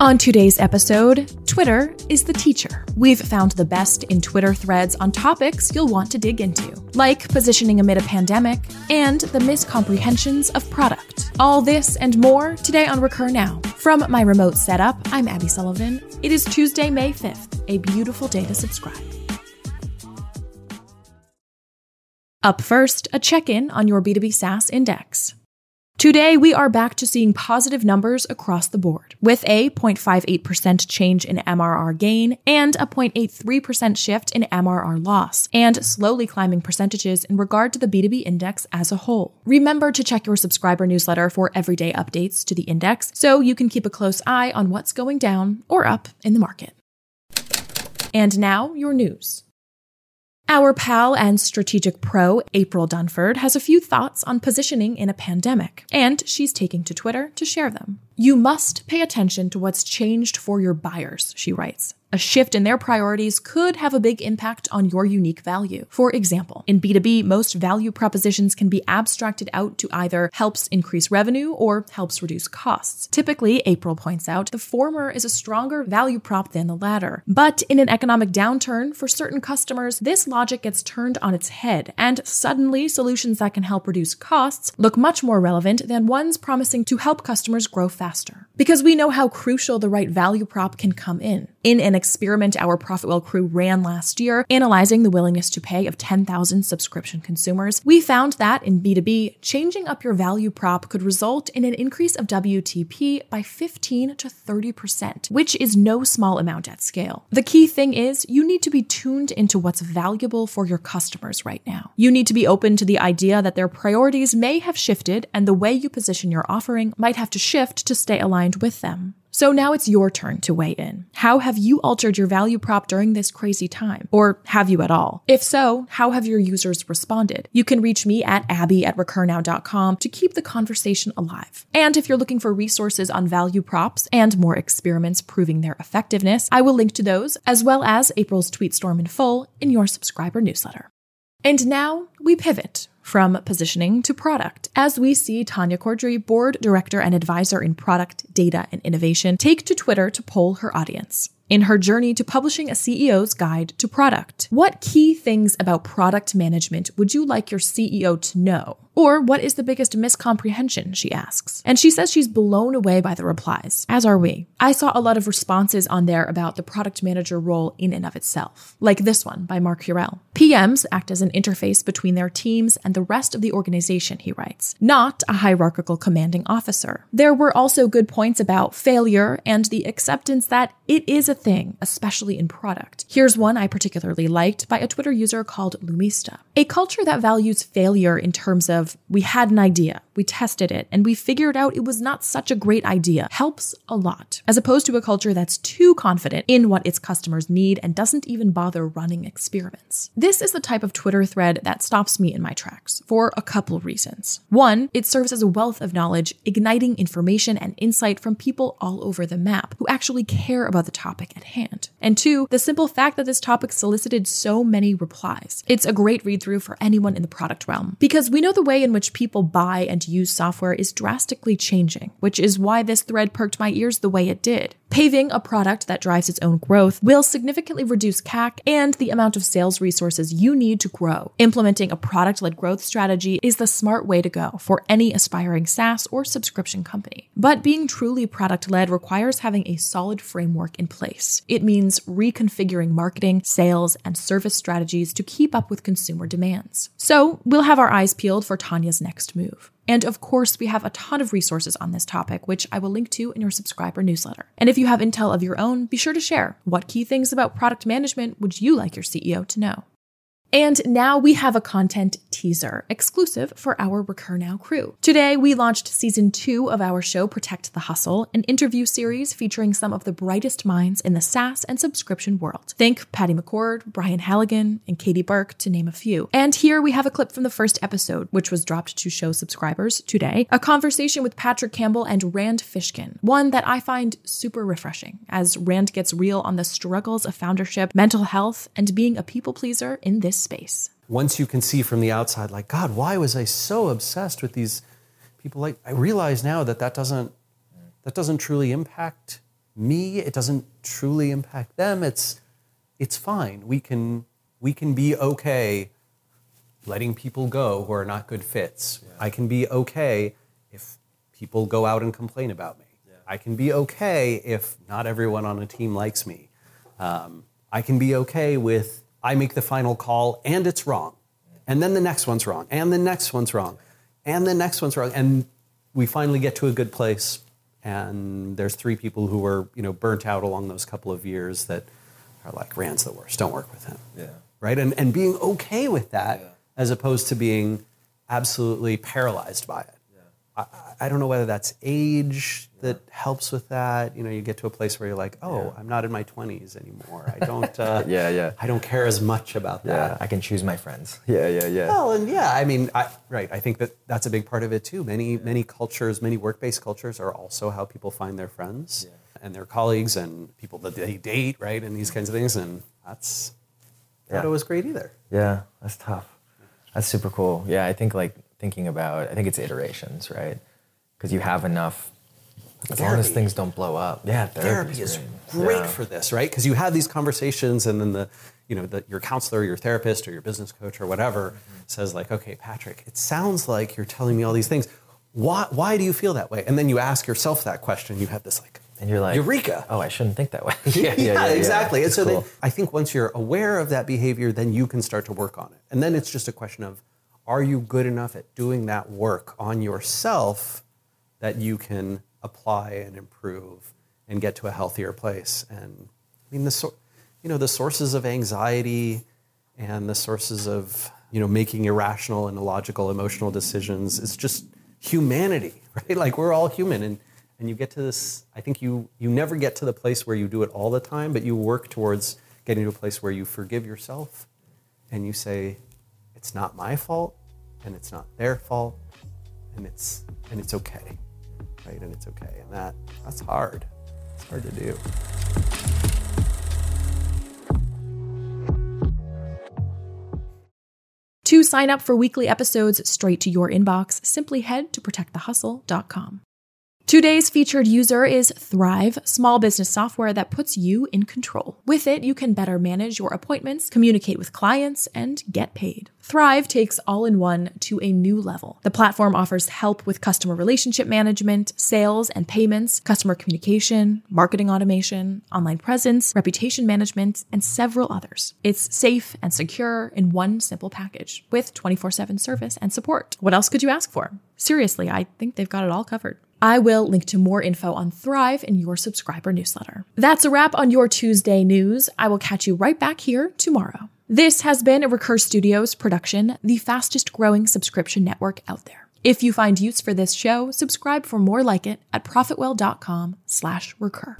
On today's episode, Twitter is the teacher. We've found the best in Twitter threads on topics you'll want to dig into, like positioning amid a pandemic and the miscomprehensions of product. All this and more today on Recur Now. From my remote setup, I'm Abby Sullivan. It is Tuesday, May 5th, a beautiful day to subscribe. Up first, a check in on your B2B SaaS index. Today, we are back to seeing positive numbers across the board, with a 0.58% change in MRR gain and a 0.83% shift in MRR loss, and slowly climbing percentages in regard to the B2B index as a whole. Remember to check your subscriber newsletter for everyday updates to the index so you can keep a close eye on what's going down or up in the market. And now, your news. Our pal and strategic pro, April Dunford, has a few thoughts on positioning in a pandemic, and she's taking to Twitter to share them. You must pay attention to what's changed for your buyers, she writes. A shift in their priorities could have a big impact on your unique value. For example, in B2B, most value propositions can be abstracted out to either helps increase revenue or helps reduce costs. Typically, April points out, the former is a stronger value prop than the latter. But in an economic downturn, for certain customers, this logic gets turned on its head, and suddenly solutions that can help reduce costs look much more relevant than ones promising to help customers grow faster. Because we know how crucial the right value prop can come in. In an experiment our ProfitWell crew ran last year, analyzing the willingness to pay of 10,000 subscription consumers, we found that in B2B, changing up your value prop could result in an increase of WTP by 15 to 30%, which is no small amount at scale. The key thing is you need to be tuned into what's valuable for your customers right now. You need to be open to the idea that their priorities may have shifted and the way you position your offering might have to shift to stay aligned with them. So now it's your turn to weigh in. How have you altered your value prop during this crazy time? Or have you at all? If so, how have your users responded? You can reach me at abby at recurnow.com to keep the conversation alive. And if you're looking for resources on value props and more experiments proving their effectiveness, I will link to those, as well as April's tweet storm in full, in your subscriber newsletter. And now we pivot from positioning to product, as we see Tanya Cordrey, board director and advisor in product, data, and innovation, take to Twitter to poll her audience in her journey to publishing a CEO's guide to product. What key things about product management would you like your CEO to know? Or what is the biggest miscomprehension? She asks. And she says she's blown away by the replies, as are we. I saw a lot of responses on there about the product manager role in and of itself, like this one by Mark Hurrell. PMs act as an interface between their teams and the rest of the organization, he writes, not a hierarchical commanding officer. There were also good points about failure and the acceptance that it is a thing, especially in product. Here's one I particularly liked by a Twitter user called Lumista. A culture that values failure in terms of of we had an idea, we tested it, and we figured out it was not such a great idea helps a lot, as opposed to a culture that's too confident in what its customers need and doesn't even bother running experiments. This is the type of Twitter thread that stops me in my tracks for a couple reasons. One, it serves as a wealth of knowledge, igniting information and insight from people all over the map who actually care about the topic at hand. And two, the simple fact that this topic solicited so many replies. It's a great read through for anyone in the product realm because we know the way in which people buy and use software is drastically changing, which is why this thread perked my ears the way it did. Paving a product that drives its own growth will significantly reduce CAC and the amount of sales resources you need to grow. Implementing a product led growth strategy is the smart way to go for any aspiring SaaS or subscription company. But being truly product led requires having a solid framework in place. It means reconfiguring marketing, sales, and service strategies to keep up with consumer demands. So we'll have our eyes peeled for Tanya's next move. And of course, we have a ton of resources on this topic, which I will link to in your subscriber newsletter. And if you have intel of your own, be sure to share. What key things about product management would you like your CEO to know? And now we have a content teaser exclusive for our Recur Now crew. Today, we launched season two of our show, Protect the Hustle, an interview series featuring some of the brightest minds in the SaaS and subscription world. Think Patty McCord, Brian Halligan, and Katie Burke, to name a few. And here we have a clip from the first episode, which was dropped to show subscribers today, a conversation with Patrick Campbell and Rand Fishkin, one that I find super refreshing as Rand gets real on the struggles of foundership, mental health, and being a people pleaser in this space. Once you can see from the outside, like, God, why was I so obsessed with these people? Like, I realize now that that doesn't, that doesn't truly impact me. It doesn't truly impact them. It's it's fine. We can we can be okay letting people go who are not good fits. Yeah. I can be okay if people go out and complain about me. Yeah. I can be okay if not everyone on a team likes me. Um, I can be okay with I make the final call and it's wrong. And then the next one's wrong. And the next one's wrong. And the next one's wrong. And we finally get to a good place. And there's three people who were, you know, burnt out along those couple of years that are like, Rand's the worst. Don't work with him. Yeah. Right? And, and being okay with that yeah. as opposed to being absolutely paralyzed by it. I, I, don't know whether that's age that helps with that. You know, you get to a place where you're like, oh, yeah. I'm not in my 20s anymore. I don't. Uh, yeah, yeah. I don't care as much about that. Yeah, I can choose my friends. Yeah, yeah, yeah. Well, and yeah, I mean, I, right. I think that that's a big part of it too. Many, yeah. many cultures, many work-based cultures, are also how people find their friends yeah. and their colleagues and people that they date, right, and these kinds of things. And that's not always great either. Yeah, that's tough. That's super cool. Yeah, I think like thinking about, I think it's iterations, right? Because you have enough as therapy. long as things don't blow up. Yeah, therapy is great, great yeah. for this, right? Because you have these conversations, and then the, you know, the, your counselor, your therapist, or your business coach, or whatever, mm-hmm. says like, "Okay, Patrick, it sounds like you're telling me all these things. Why, why do you feel that way?" And then you ask yourself that question. You have this like, and you're like, Eureka! Oh, I shouldn't think that way. yeah, yeah, yeah, exactly. And so cool. then, I think once you're aware of that behavior, then you can start to work on it, and then it's just a question of are you good enough at doing that work on yourself that you can apply and improve and get to a healthier place? And I mean, the you know the sources of anxiety and the sources of you know making irrational and illogical emotional decisions is just humanity, right? Like we're all human, and and you get to this. I think you you never get to the place where you do it all the time, but you work towards getting to a place where you forgive yourself and you say, it's not my fault and it's not their fault and it's and it's okay right? And it's okay. And that that's hard. It's hard to do. To sign up for weekly episodes straight to your inbox simply head to protectthehustle.com Today's featured user is Thryv, small business software that puts you in control. With it, you can better manage your appointments, communicate with clients, and get paid. Thryv takes all in one to a new level. The platform offers help with customer relationship management, sales and payments, customer communication, marketing automation, online presence, reputation management, and several others. It's safe and secure in one simple package with 24 7 service and support. What else could you ask for? Seriously, I think they've got it all covered. I will link to more info on Thryv in your subscriber newsletter. That's a wrap on your Tuesday news. I will catch you right back here tomorrow. This has been a Recur Studios production, the fastest growing subscription network out there. If you find use for this show, subscribe for more like it at profitwell.com slash recur.